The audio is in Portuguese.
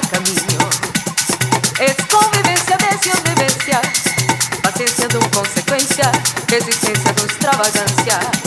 caminhos. Es convivência, versión de Paciência do consequência, resistência do extravagância.